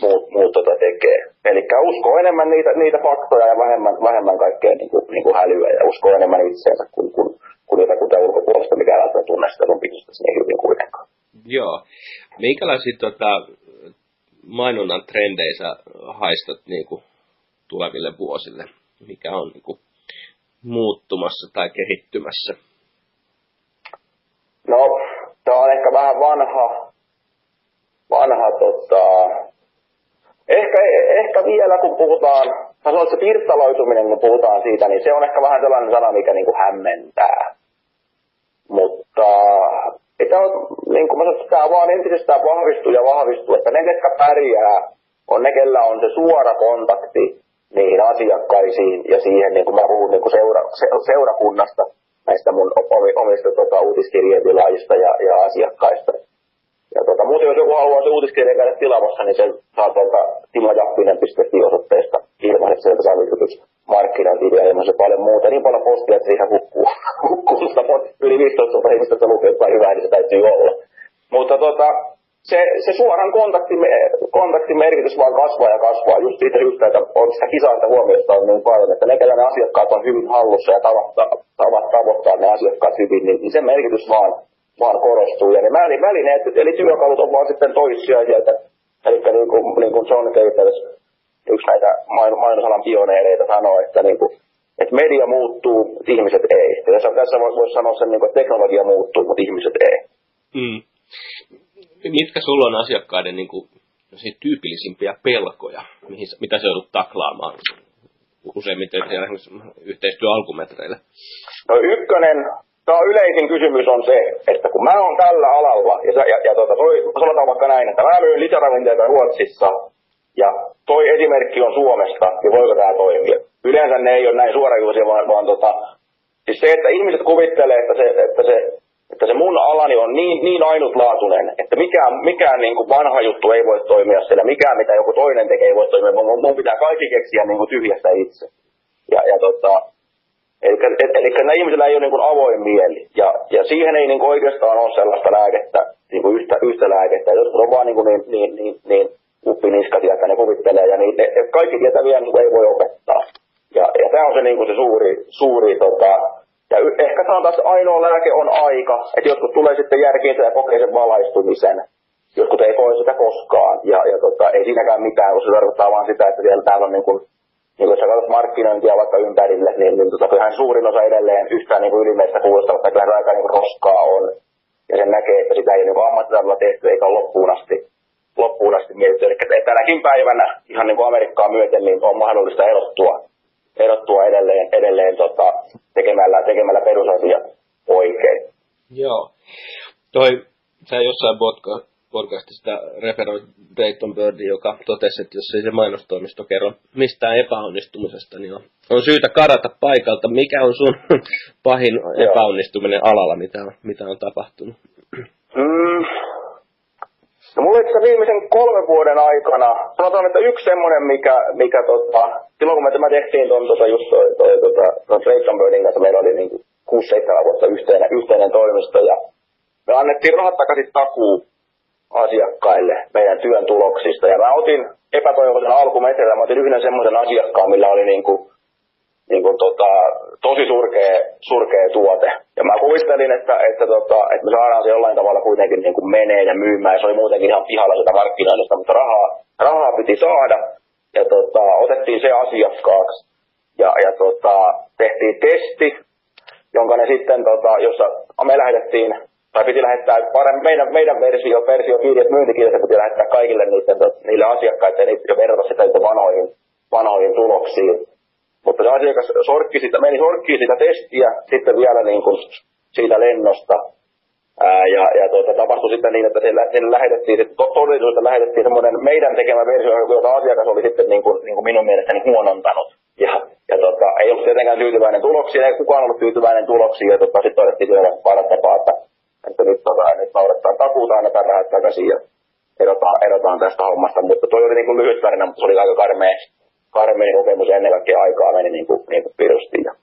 muut, muut tota tekee. Eli usko enemmän niitä, niitä faktoja ja vähemmän, vähemmän kaikkea niin kuin, niin kuin hälyä ja usko enemmän itseensä kuin, kuin, kuin jotakuta ulkopuolesta, mikä ei tunne sitä sun bisnestä niin hyvin kuitenkaan. Joo. Minkälaisia tota, mainonnan trendejä sä haistat niin kuin, tuleville vuosille? Mikä on niin kuin, muuttumassa tai kehittymässä? No, tämä on ehkä vähän vanha, vanha tota, ehkä, ehkä vielä kun puhutaan, sanoin, että se pirstaloituminen, kun puhutaan siitä, niin se on ehkä vähän sellainen sana, mikä niin kuin hämmentää. Mutta ei tämä on, niin kuin mä sanoin, tämä vaan entisestään vahvistuu ja vahvistuu, että ne, ketkä pärjää, on ne, kellä on se suora kontakti niihin asiakkaisiin ja siihen, niin kuin mä puhun niin kuin seura, se, seurakunnasta, näistä mun omista tota, uutiskirjeen ja, ja asiakkaista. Ja tota, muuten jos joku haluaa se uutiskirja käydä tilaamassa, niin se saa tuolta timajappinen.fi osoitteesta ilmaisesti sieltä saa yritys markkinointia ja se paljon muuta. Niin paljon postia, että siihen hukkuu, hukkuu sitä yli 15 000 ihmistä, että lukee jotain hyvää, niin se täytyy olla. Mutta tota, se, se suoran kontaktin, kontaktin merkitys vaan kasvaa ja kasvaa just siitä syystä, että on sitä kisaista huomiosta on niin paljon, että ne, kellä ne asiakkaat on hyvin hallussa ja tavoittaa, tavat, tavoittaa ne asiakkaat hyvin, niin, niin se merkitys vaan, vaan korostuu. Ja ne välineet, eli työkalut on vaan sitten toissijaisia, että, eli niin kuin, niin kuin John Capers, yksi näitä mainosalan pioneereita sanoo, että, niin kuin, että media muuttuu, mutta ihmiset ei. Ja tässä voisi vois sanoa sen, niin kuin, että teknologia muuttuu, mutta ihmiset ei. Mm mitkä sulla on asiakkaiden niin kuin, tyypillisimpiä pelkoja, mihin, mitä se joudut taklaamaan useimmiten siellä yhteistyö alkumetreillä? No ykkönen, tämä yleisin kysymys on se, että kun mä oon tällä alalla, ja, ja, ja tota, toi, sanotaan vaikka näin, että mä myyn lisäravinteita Ruotsissa, ja toi esimerkki on Suomesta, niin voiko tämä toimia? Yleensä ne ei ole näin suorajuisia, vaan, vaan tota, siis se, että ihmiset kuvittelee, että se, että se että se mun alani on niin, niin ainutlaatuinen, että mikään, mikään niin kuin vanha juttu ei voi toimia siellä, mikään mitä joku toinen tekee ei voi toimia, mun, mun pitää kaikki keksiä niin kuin tyhjästä itse. Ja, ja tota, eli, eli nämä ihmisillä ei ole niin kuin avoin mieli, ja, ja siihen ei niin kuin oikeastaan ole sellaista lääkettä, niin kuin yhtä, yhtä lääkettä, jotkut on vaan niin, kuin niin, niin, niin, niin uppiniskasia, että ne kuvittelee, ja niin, ne, kaikki tietäviä niin kuin ei voi opettaa. Ja, ja tämä on se, niin kuin se suuri, suuri tota, ja ehkä sanotaan, että ainoa lääke on aika, että jotkut tulee sitten järkiinsä ja kokee sen valaistumisen. Jotkut ei koe sitä koskaan. Ja, ja tota, ei siinäkään mitään, kun se tarkoittaa vaan sitä, että siellä täällä on niin kuin, niin kun sä katsot markkinointia vaikka ympärille, niin, niin tota, kyllähän suurin osa edelleen yhtään niin ylimeistä kuulostaa, että kyllä aika niin kuin roskaa on. Ja sen näkee, että sitä ei niin ammattitaidella tehty eikä ole loppuun asti, loppuun asti mietitty. Eli tänäkin päivänä ihan niin kuin Amerikkaa myöten niin on mahdollista erottua erottua edelleen, edelleen tota, tekemällä, tekemällä perusasiat oikein. Joo. Toi, sä jossain podcast, podcastista referoit Dayton Birdin, joka totesi, että jos ei se mainostoimisto kerro mistään epäonnistumisesta, niin on, on syytä karata paikalta. Mikä on sun pahin Joo. epäonnistuminen alalla, mitä on, mitä on tapahtunut? Mm, No mulla itse viimeisen kolmen vuoden aikana, sanotaan, että yksi semmoinen, mikä, mikä tota, silloin kun me tämä tehtiin tuon tota, just toi, toi, tota, ton Drayton Birdin kanssa, meillä oli niinku 6-7 vuotta yhteinen, yhteinen toimisto ja me annettiin rahat takaisin takuu asiakkaille meidän työn tuloksista. Ja mä otin epätoivoisen alkumetrillä, mä otin yhden semmoisen asiakkaan, millä oli niinku niin kuin tota, tosi surkea, surkea tuote. Ja mä kuvittelin, että, että, tota, että me saadaan se jollain tavalla kuitenkin niin kuin menee ja myymään. Ja se oli muutenkin ihan pihalla sitä markkinoinnista, mutta rahaa, rahaa piti saada. Ja tota, otettiin se asiakkaaksi. Ja, ja tota, tehtiin testi, jonka ne sitten, tota, jossa me lähetettiin tai piti lähettää paremmin, meidän, meidän versio, versio kirjat, myyntikirjat piti lähettää kaikille niiden, niille asiakkaille ja verrata sitä vanhoihin, vanhoihin tuloksiin. Mutta se asiakas sorkki sitä, meni sorkkiin sitä testiä sitten vielä niin kuin siitä lennosta. Ää, ja, ja tuota, tapahtui sitten niin, että siellä lähetettiin, todellisuudessa lähetettiin semmoinen meidän tekemä versio, jota asiakas oli sitten niin kuin, niin kuin minun mielestäni huonontanut. Ja, ja tota, ei ollut tietenkään tyytyväinen tuloksiin, ei kukaan ollut tyytyväinen tuloksiin, ja tota, sitten todettiin vielä paras tapaa, että, että nyt, tota, nyt naurattaa takuuta, annetaan rahat takaisin ja erotaan, erotaan tästä hommasta. Mutta toi oli niin kuin lyhyt tarina, mutta se oli aika karmea, karmea kokemus ennen kaikkea aikaa meni niin kuin, niin kuin pirusti. Ja,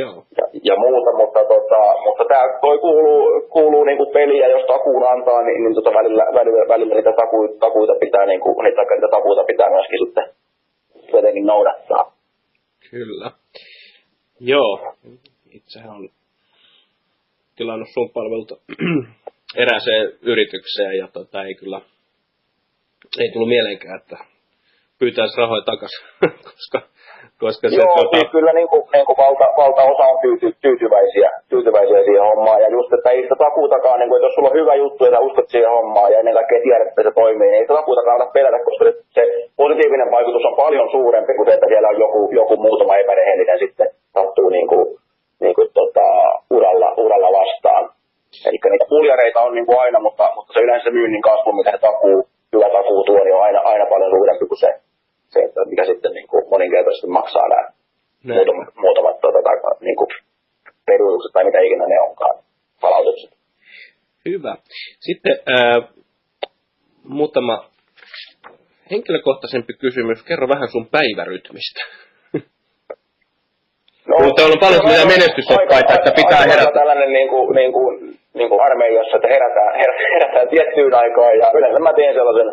Joo. ja, ja, muuta, mutta, tota, mutta tämä toi kuuluu, kuuluu niin kuin peliä, jos takuun antaa, niin, niin tota välillä, välillä, välillä, niitä takuita, takuita pitää, niin kuin, niitä, niitä takuita pitää myöskin sitten jotenkin noudattaa. Kyllä. Joo. Itsehän on tilannut sun palvelulta erääseen yritykseen ja tota, ei kyllä ei tullut mieleenkään, että pyytäisi rahoja takaisin, koska, koska se... Joo, tota... siis kyllä niin kuin, niin kuin valta, valtaosa on tyyty, tyytyväisiä, tyytyväisiä siihen hommaan. Ja just, että ei sitä takuutakaan, niin kuin, että jos sulla on hyvä juttu ja uskot siihen hommaan ja ennen kaikkea tiedät, että se toimii, niin ei sitä takuutakaan ole pelätä, koska se, se positiivinen vaikutus on paljon suurempi kuin se, että siellä on joku, joku muutama epärehellinen sitten sattuu niin kuin, niin kuin, tota, uralla, uralla vastaan. Eli niitä puljareita on niin kuin aina, mutta, mutta se yleensä myynnin kasvu, mitä se takuu tuo, niin on aina, aina paljon suurempi kuin se, se että mikä sitten niin kuin moninkertaisesti maksaa nämä Näin. muutamat, muutamat tuota, tai, niin kuin peruutukset tai mitä ikinä ne onkaan, palautukset. Hyvä. Sitten ää, muutama henkilökohtaisempi kysymys. Kerro vähän sun päivärytmistä. No, Mutta on paljon se sellaisia menestysoppaita, että pitää aika herätä. tällainen niin kuin, niin kuin, niin kuin armeijassa, että herätään, herätään, herätään tiettyyn aikaan ja yleensä mä teen sellaisen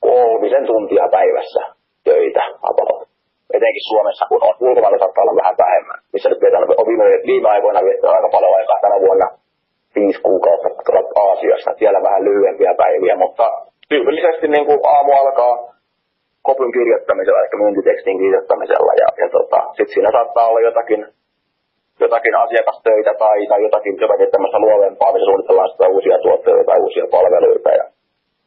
kolmisen tuntia päivässä töitä about. Etenkin Ulkomailla saattaa olla vähän vähemmän. Missä nyt vietän, on viime, viime aikoina viettänyt aika paljon aikaa tänä vuonna. Viisi kuukautta tuolla Aasiassa, siellä vähän lyhyempiä päiviä, mutta tyypillisesti niin kuin aamu alkaa kopyn kirjoittamisella, eli myyntitekstin kirjoittamisella, ja, ja tota, sitten siinä saattaa olla jotakin, jotakin asiakastöitä tai, tai jotakin, jotakin tämmöistä luovempaa, missä suunnitellaan sitä uusia tuotteita tai uusia palveluita, ja,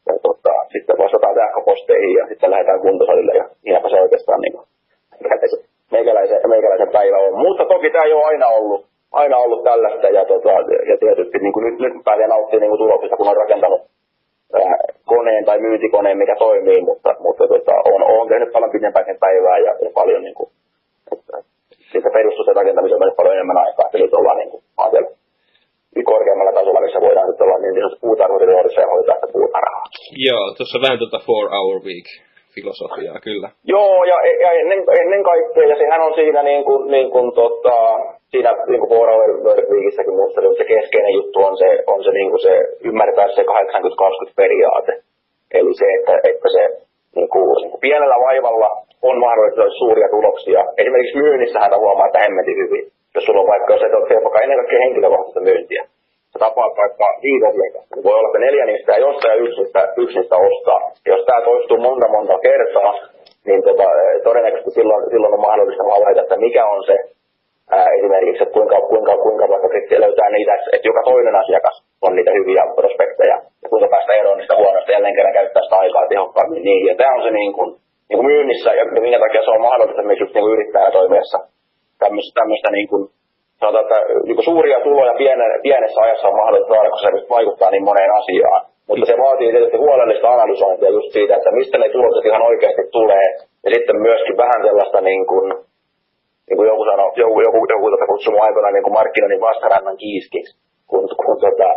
ja tota, sitten vastataan sähköposteihin ja sitten lähdetään kuntosalille, ja niinpä se oikeastaan niin kuin, meikäläisen, meikäläisen päivä on. Mutta toki tämä ei ole aina ollut, aina ollut tällaista, ja, tota, ja tietysti niin kuin nyt, nyt pääsee nauttimaan niin kuin tuloksista, kun on rakentanut ää, koneen tai myyntikoneen, mikä toimii, mutta, mutta tota, on, on tehnyt paljon pidempääkin päivää ja, ja paljon niin kuin, että, siitä perustusten rakentamiseen on mennyt paljon enemmän aikaa, että nyt ollaan niin kuin, siellä korkeammalla tasolla, missä voidaan olla niin sanotusti puutarhuriroodissa ja hoitaa sitä puutarhaa. Joo, tuossa vähän tuota four hour week filosofiaa, kyllä. Joo, ja, ja ennen, ennen kaikkea, ja sehän on siinä niin kuin, niin kuin tota, siinä niin kuin Work Weekissäkin musta se, keskeinen juttu on se, on se, niin kuin se ymmärtää se 80-20 periaate. Eli se, että, että se niin kuin, niin kuin pienellä vaivalla on mahdollista suuria tuloksia. Esimerkiksi myynnissähän huomaa, että hemmetin hyvin. Jos sulla on vaikka, jos et ole vaikka ennen kaikkea henkilökohtaista myyntiä, tapaat vaikka asiakasta, niin voi olla, että neljä niistä ja yksi niistä, yksi niistä ostaa. Jos tämä toistuu monta monta kertaa, niin tota, todennäköisesti silloin, silloin on mahdollista havaita, että mikä on se ää, esimerkiksi, että kuinka, kuinka, kuinka vaikka löytää niitä, että joka toinen asiakas on niitä hyviä prospekteja, ja kuinka päästä eroon niistä huonoista jälleen kerran käyttää sitä aikaa tehokkaammin niihin. Ja tämä on se niin kuin, niin kuin myynnissä, ja minkä takia se on mahdollista myös niin kuin tämmöistä, tämmöistä niin kuin, sanotaan, että niin suuria tuloja pienessä ajassa on mahdollista saada, kun se vaikuttaa niin moneen asiaan. Mutta se vaatii tietysti huolellista analysointia just siitä, että mistä ne tulokset ihan oikeasti tulee. Ja sitten myöskin vähän sellaista niin kuin, niin kuin joku sanoi, joku, joku, joku tota kutsui mun aikoinaan niin markkinoinnin vastarannan kiiskiksi, kun, kun, tota,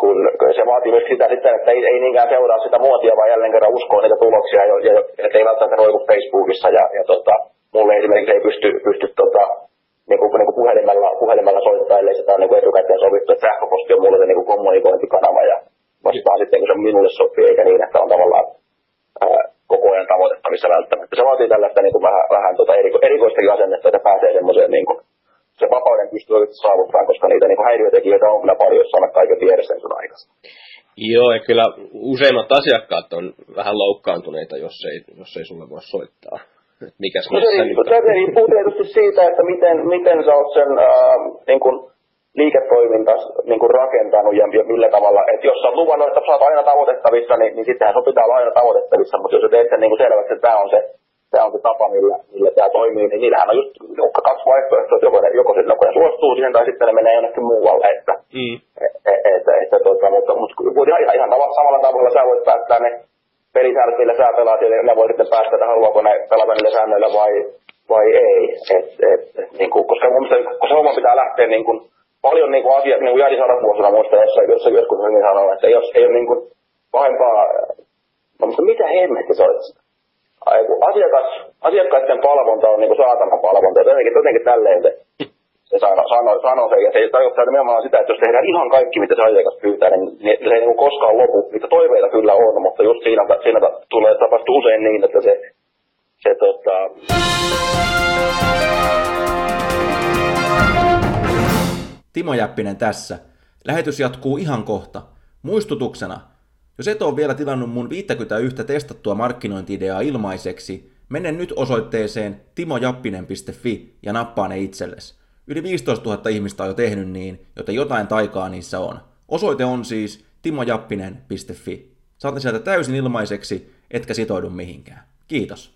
kun, se vaatii myös sitä että ei, ei niinkään seuraa sitä muotia, vaan jälleen kerran uskoo niitä tuloksia, ja, ja, että ei välttämättä roiku Facebookissa, ja, ja tota, mulle esimerkiksi ei pysty, pysty tota, niin kuin, niin kuin puhelimella, puhelimella soittaa, ellei sitä ole niin etukäteen sovittu, että sähköposti on mulle niin kuin kommunikointikanava, ja vastaan sitten, kun se minulle sopii, eikä niin, että on tavallaan ää, koko ajan tavoitetta saavutettavissa välttämättä. Se vaatii tällaista niin kuin vähän, vähän tuota eriko, erikoistakin asennetta, että pääsee semmoiseen niin kuin, se vapauden pystyy saavuttamaan, koska niitä niin kuin häiriötekijöitä on kyllä paljon, jos sanat kaiken vieressä sun aikaisemmin. Joo, ja kyllä useimmat asiakkaat on vähän loukkaantuneita, jos ei, jos ei sulle voi soittaa. Mikäs no se, riippuu, se riippuu tietysti siitä, että miten, miten sä oot sen äh, niin kuin, liiketoiminta niin kuin rakentanut ja, ja millä tavalla. Että jos sä oot luvannut, että sä oot aina tavoitettavissa, niin, niin sittenhän sun pitää olla aina tavoitettavissa, mutta jos sä teet sen niin kuin selväksi, että tämä on se tämä on se tapa, millä, millä tämä toimii, niin niillähän on just kaksi vaihtoehtoa, että joko ne, joko, joko ne suostuu siihen tai sitten ne menee jonnekin muualle. Että, mm. et, et, et, et, tota, mutta, mutta ihan, ihan tavalla, samalla tavalla sä voit päättää ne pelisäännöt, millä sä pelaat, ja ne voi sitten päästä, että haluaako ne pelata niillä säännöillä vai, vai ei. Et, et, niin kuin, koska mun mielestä, kun se homma pitää lähteä niin kuin, paljon niin kuin asiat, niin kuin Jari Sarapuosena muista jossain, jossain joskus niin sanoo, että jos ei ole niin kuin, pahempaa, no, mutta mitä hemmetti se olisi? asiakas, asiakkaiden palvonta on niin saatanan palvonta. Jotenkin, jotenkin tälleen se, se sanoo, sano, sano se. Ja se tarkoittaa nimenomaan sitä, että jos tehdään ihan kaikki, mitä se asiakas pyytää, niin, niin se ei niin koskaan lopu. Niitä toiveita kyllä on, mutta just siinä, siinä tulee tapahtuu usein niin, että se, se tota... Timo Jäppinen tässä. Lähetys jatkuu ihan kohta. Muistutuksena – jos et ole vielä tilannut mun 51 testattua markkinointiideaa ilmaiseksi, mene nyt osoitteeseen timojappinen.fi ja nappaa ne itsellesi. Yli 15 000 ihmistä on jo tehnyt niin, joten jotain taikaa niissä on. Osoite on siis timojappinen.fi. Saat sieltä täysin ilmaiseksi, etkä sitoudu mihinkään. Kiitos.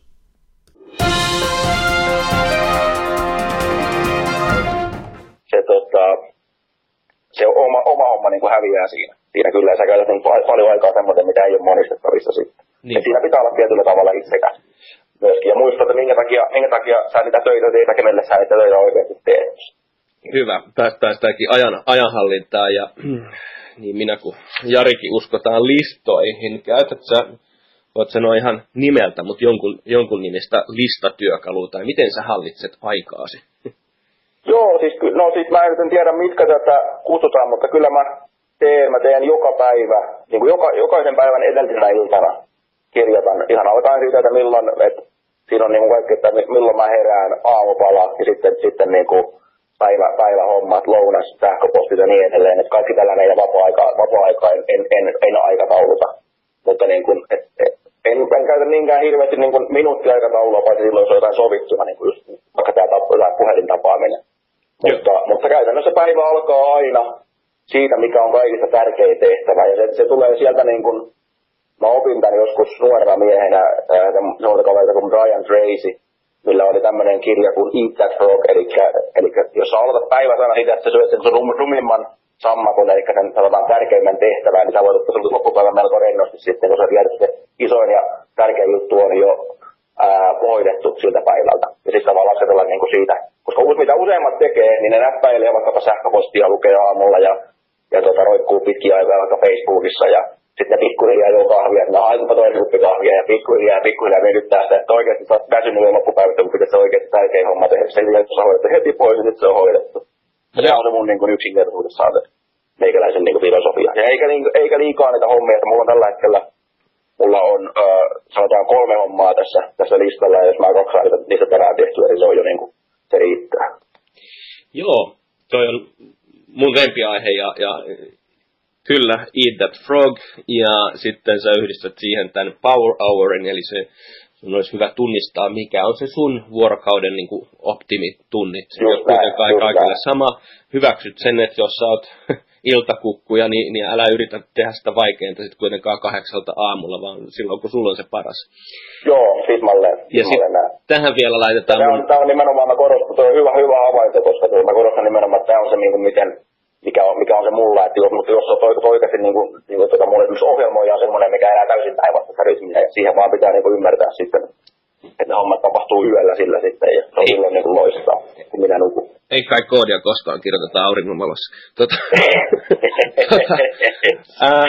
Se, tota, se oma, oma homma niin kuin häviää siinä siinä kyllä sä käytät niin paljon aikaa semmoisen, mitä ei ole monistettavissa sitten. Niin. siinä pitää olla tietyllä tavalla itsekäs myöskin. Ja muista, että minkä takia, minkä takia sä niitä töitä teet ja kenelle sä niitä töitä oikeasti teet. Hyvä. Päästään sitäkin ajan, ajanhallintaa ja niin minä kuin Jarikin uskotaan listoihin. Käytät sä, voit sanoa ihan nimeltä, mutta jonkun, jonkun nimistä listatyökalua, tai miten sä hallitset aikaasi? Joo, siis, no siis mä en tiedä mitkä tätä kutsutaan, mutta kyllä mä teen, mä teen joka päivä, niin kuin joka, jokaisen päivän edellisenä iltana kirjoitan ihan alkaen siitä, että milloin, että siinä on niin kuin kaikki, että milloin mä herään aamupala ja sitten, sitten niin kuin päivä, päivähommat, lounas, sähköpostit ja niin edelleen, että kaikki tällainen ja vapaa-aika, vapaa-aika en, en, en, en aikatauluta. Mutta niin kuin, et, et, en, en käytä niinkään hirveästi niin kuin minuuttiaikataulua, paitsi silloin, jos on jotain sovittuna, niin kuin just, vaikka tämä puhelintapaaminen. Mutta, mutta käytännössä päivä alkaa aina siitä, mikä on kaikista tärkein tehtävä. Ja se, se tulee sieltä niin kuin, mä opin tämän joskus nuorena miehenä, semmoista kaverilta kuin Brian Tracy, millä oli tämmöinen kirja kuin Eat That Frog, eli, eli jos sä aloitat päiväsana siitä, että sä syöt sen sun rumimman sammakon, eli sen sanotaan tärkeimmän tehtävän, niin sä voit ottaa loppupäivän melko rennosti sitten, kun sä tiedät, että se isoin ja tärkein juttu on jo ää, hoidettu siltä päivältä. Ja sitten vaan lasketella niin kuin siitä, koska mitä useimmat tekee, niin ne näppäilee vaikkapa sähköpostia, lukee aamulla ja ja tota, roikkuu pitkiä aikaa vaikka Facebookissa ja sitten pikkuhiljaa juo kahvia, että no aikupa toinen kuppi kahvia ja pikkuhiljaa ja pikkuhiljaa venyttää sitä, että oikeasti sä oot väsynyt jo loppupäivät, kun pitäisi oikeasti tärkeä homma tehdä. Sen lisäksi sä hoidat heti pois ja sitten se on hoidettu. Ja se on se mun niin kuin yksinkertaisuudessaan se meikäläisen niin kuin filosofia. Ja eikä, niin, eikä liikaa niitä hommia, että mulla on tällä hetkellä mulla on äh, sanotaan kolme hommaa tässä, tässä listalla, ja jos mä kaksi niitä, niistä perään tehtyä, niin se on jo niin kuin, se riittää. Joo, toi on mun lempiaihe ja, ja kyllä Eat That Frog ja sitten sä yhdistät siihen tämän Power Hourin, eli se sun olisi hyvä tunnistaa, mikä on se sun vuorokauden niin kuin optimitunnit. Se on kuitenkaan kaikille sama. Hyväksyt sen, että jos sä oot iltakukkuja, niin, niin älä yritä tehdä sitä vaikeinta sitten kuitenkaan kahdeksalta aamulla, vaan silloin kun sulla on se paras. Joo, siis malleen. Ja sit tähän vielä laitetaan... Tämä on, tämä on nimenomaan, mä korostan, tuo on hyvä, hyvä havainto, koska mä korostan nimenomaan, että tämä on se, niin kuin miten, mikä on, mikä on se mulla, että jos, mutta jos on oikeasti niin kuin, niin kuin, tuota, mulla esimerkiksi ohjelmoija on semmoinen, mikä elää täysin päinvastaista rytmiä, ja siihen vaan pitää niin kuin ymmärtää sitten, että ne hommat tapahtuu yöllä sillä sitten, ja se on silloin niin kuin loistaa, kun minä nukun. Ei kai koodia koskaan kirjoiteta auringonvalossa. Tota, tota, ää,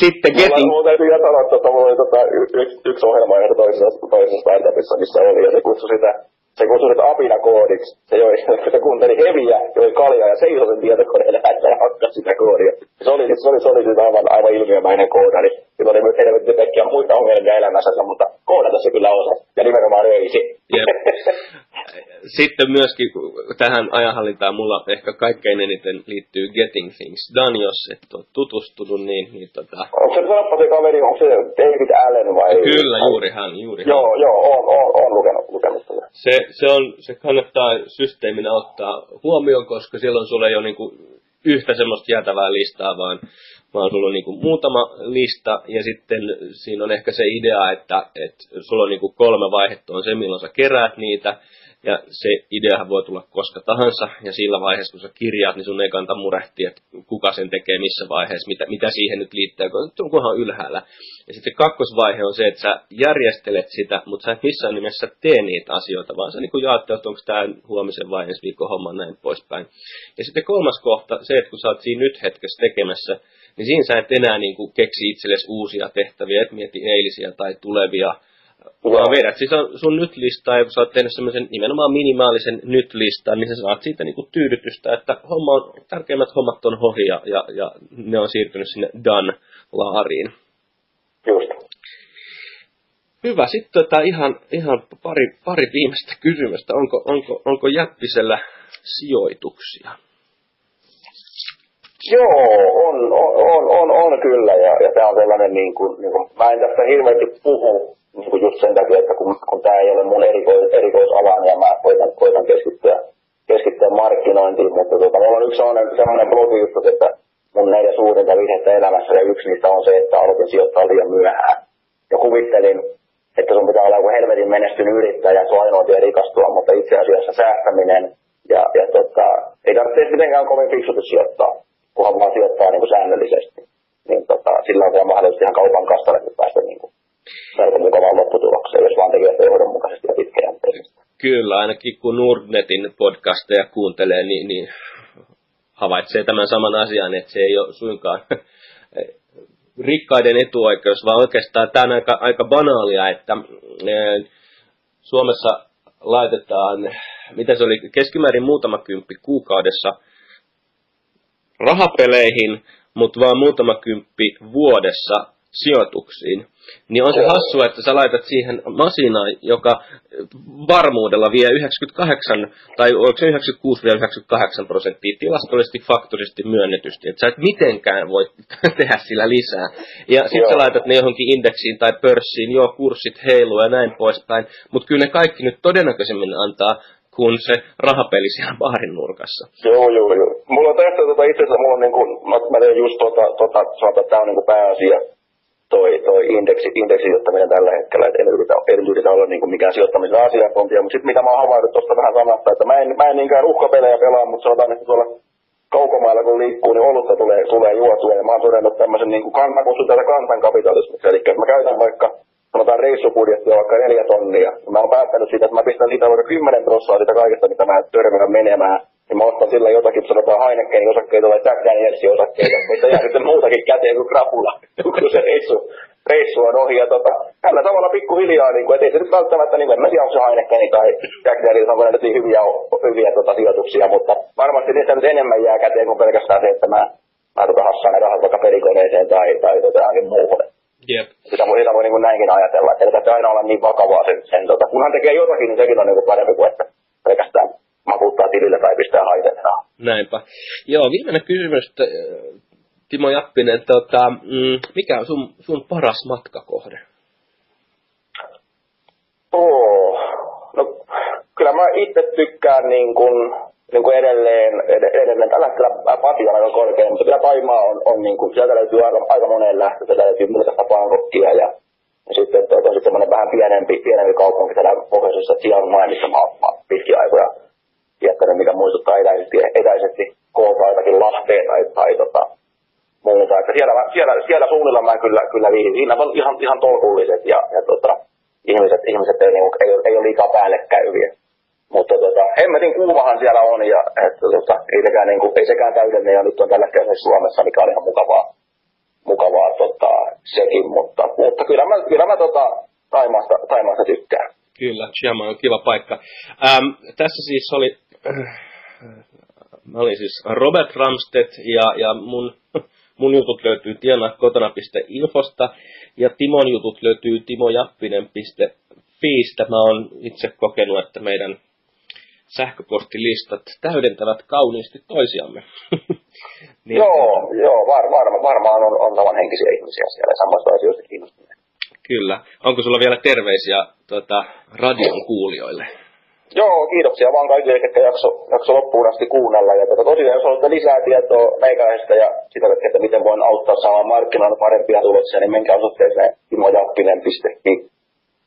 sitten Getting... Mulla, mulla täytyy sanoa, että mulla oli tota, yksi, yksi ohjelma toisessa, toisessa startupissa, missä oli, ja se kutsui sitä se kutsui sitä apina-koodiksi. Se, joi, se kuunteli heviä, joi kaljaa ja seisoi sen tietokoneen ääntä ja hakkasi sitä koodia. Se oli, se oli, se oli siis aivan, aivan ilmiömäinen koodari. Sillä oli myös helvetti kaikkia muita ongelmia elämässä, mutta koodata se kyllä osaa. Ja nimenomaan öisin. Jep. Sitten myöskin tähän ajanhallintaan mulla ehkä kaikkein eniten liittyy Getting Things Done, jos et ole tutustunut, niin, niin tota... Onko se sanoppa se kaveri, onko se David Allen vai? Kyllä, juuri hän, juuri hän. Joo, joo, on, on, on lukenut. Se, se, on, se kannattaa systeeminä ottaa huomioon, koska silloin sulle ei ole niinku yhtä semmoista jäätävää listaa, vaan, vaan sulla on niin kuin muutama lista. Ja sitten siinä on ehkä se idea, että, että sulla on niin kuin kolme vaihetta on se, milloin sä keräät niitä ja se ideahan voi tulla koska tahansa, ja sillä vaiheessa, kun sä kirjaat, niin sun ei kanta murehtia, että kuka sen tekee missä vaiheessa, mitä, mitä siihen nyt liittyy, kun onkohan ylhäällä. Ja sitten kakkosvaihe on se, että sä järjestelet sitä, mutta sä et missään nimessä tee niitä asioita, vaan sä niin jaat, että onko tämä huomisen vai ensi viikon homma näin poispäin. Ja sitten kolmas kohta, se, että kun sä oot siinä nyt hetkessä tekemässä, niin siinä sä et enää niin keksi itsellesi uusia tehtäviä, et mieti eilisiä tai tulevia, vaan vedät siis sun nyt-listaa, ja kun sä oot tehnyt semmoisen nimenomaan minimaalisen nyt-listan, niin sä saat siitä niinku tyydytystä, että homma on, tärkeimmät hommat on ohi ja, ja, ja ne on siirtynyt sinne done-laariin. Just. Hyvä. Sitten tota ihan, ihan pari, pari viimeistä kysymystä. Onko, onko, onko Jäppisellä sijoituksia? Joo, on, on, on, on, on kyllä. Ja, ja tämä on sellainen, niin kuin, niin kuin, mä en tästä hirveästi puhu, niin kuin just sen takia, että kun, kun tämä ei ole mun erikois, erikoisala, niin mä koitan, koitan keskittyä, keskittyä markkinointiin, mutta tota, mulla on yksi sellainen, sellainen blogi juttu, että mun neljä suurinta virhettä elämässä ja yksi niistä on se, että aloitin sijoittaa liian myöhään. Ja kuvittelin, että sun pitää olla joku helvetin menestynyt yrittäjä, se on ainoa tie rikastua, mutta itse asiassa säästäminen ja, ja tota, ei tarvitse mitenkään kovin fiksusti sijoittaa, kunhan vaan sijoittaa niin kuin säännöllisesti. Niin tota, sillä on vielä mahdollisesti ihan kaupan kastalle päästä niin kuin melko mukavaan lopputulokseen, jos vaan tekee johdonmukaisesti ja pitkäjänteisesti. Kyllä, ainakin kun Nordnetin podcasteja kuuntelee, niin, niin havaitsee tämän saman asian, että se ei ole suinkaan rikkaiden etuoikeus, vaan oikeastaan tämä on aika, aika banaalia, että Suomessa laitetaan, mitä se oli, keskimäärin muutama kymppi kuukaudessa rahapeleihin, mutta vaan muutama kymppi vuodessa sijoituksiin. Niin on se hassua, että sä laitat siihen masinaan, joka varmuudella vie 98, tai onko se 96-98 prosenttia tilastollisesti, faktorisesti myönnetysti, että sä et mitenkään voi tehdä sillä lisää. Ja sitten sä laitat ne johonkin indeksiin tai pörssiin, joo, kurssit heiluu ja näin poispäin, mutta kyllä ne kaikki nyt todennäköisemmin antaa kuin se rahapeli siellä baarin nurkassa. Joo, joo, joo. Mulla on tästä tota, itse asiassa, mulla on niin kuin, mä, mä teen just tota, tota sanotaan, että tämä on niin kuin pääasia toi, toi indeksi, indeksisijoittaminen tällä hetkellä, että en yritä, en yritä olla niin kuin mikään sijoittamisen asiantuntija, mutta sitten mitä mä oon havainnut tuosta vähän samasta, että mä en, mä en niinkään uhkapelejä pelaa, mutta sanotaan, että tuolla kaukomailla kun liikkuu, niin olutta tulee, tulee juotua, ja mä oon todennut tämmöisen, niin mä kutsun tätä kansankapitalismiksi, eli mä käytän vaikka sanotaan reissubudjettia vaikka neljä tonnia, ja mä oon päättänyt siitä, että mä pistän siitä vaikka kymmenen prosenttia siitä kaikesta, mitä mä törmään menemään, niin mä ostan sillä jotakin, sanotaan Heinekenin osakkeita tai Jack Danielsin osakkeita, missä jää sitten muutakin käteen kuin krapula, kun se reissu, reissu on ohi. Ja tota, tällä tavalla pikkuhiljaa, niin kuin, et ei se nyt välttämättä, niin en mä tiedä, onko se Heineken tai Jack Daniels, onko ne nyt niin hyviä, hyviä tota, sijoituksia, mutta varmasti niistä nyt enemmän jää käteen kuin pelkästään se, että mä, mä tota, hassaan ne rahat vaikka pelikoneeseen tai, tai johonkin muuhun. Yep. Sitä voi, sitä voi niin kuin näinkin ajatella, että ei tarvitse aina olla niin vakavaa sen, sen tota, kunhan tekee jotakin, niin sekin on niin kuin parempi kuin että pelkästään makuuttaa tilille tai pistää haitetta. Näinpä. Joo, viimeinen kysymys, Timo Jappinen, tota, mm, mikä on sun, sun paras matkakohde? Oh, no kyllä mä itse tykkään niin kuin, niin kuin edelleen, edelleen, tällä hetkellä pati on aika korkea, mutta kyllä Taimaa on, on niin kuin, sieltä löytyy aika, aika moneen lähtö, sieltä löytyy muuta Bangkokia ja, ja sitten tuota, sit semmoinen vähän pienempi, pienempi kaupunki täällä pohjoisessa Chiang Mai, missä mä oon pitkiä aikoja jättänyt, mikä muistuttaa etäisesti, etäisesti koota jotakin Lahteen tai, tai tota, muuta. Että siellä, siellä, siellä suunnilla mä kyllä, kyllä viihdin. Siinä on ihan, ihan tolkulliset ja, ja tota, ihmiset, ihmiset ei, niinku, ei, ei ole liikaa päälle käyviä. Mutta tota, hemmetin kuumahan siellä on ja että, tota, ei, sekään, niinku, ei sekään täydellinen ja nyt on tällä hetkellä Suomessa, mikä on ihan mukavaa, mukavaa tota, sekin, mutta, mutta kyllä mä, kyllä mä tota, Taimaasta, Taimaasta tykkään. Kyllä, Chiama on kiva paikka. Ähm, tässä siis oli mä olin siis Robert Ramstedt ja, ja mun Mun jutut löytyy tienakotona.infosta ja Timon jutut löytyy timojappinen.fiistä. Mä oon itse kokenut, että meidän sähköpostilistat täydentävät kauniisti toisiamme. niin, joo, että... joo var, var, varmaan on, on samanhenkisiä ihmisiä siellä samasta asioista kiinnostuneita. Kyllä. Onko sulla vielä terveisiä tuota, radion kuulijoille? Joo, kiitoksia vaan kaikille, jotka jakso, jakso loppuun asti kuunnella. Ja tuota, tosiaan, jos haluatte lisää tietoa meikäläisestä ja sitä, että miten voin auttaa saamaan markkinoilla parempia tuloksia, niin menkää osoitteeseen timojappinen.fi.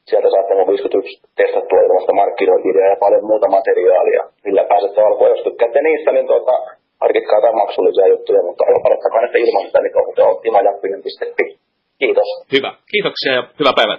Sieltä saatte mun 51 testattua ilmasta markkinointia ja paljon muuta materiaalia, millä pääsette alkuun. Jos tykkäätte niistä, niin tuota, harkitkaa jotain maksullisia juttuja, mutta aloittakaa näistä ilmaista, niin tuohon. Kiitos. Hyvä. Kiitoksia ja hyvää päivää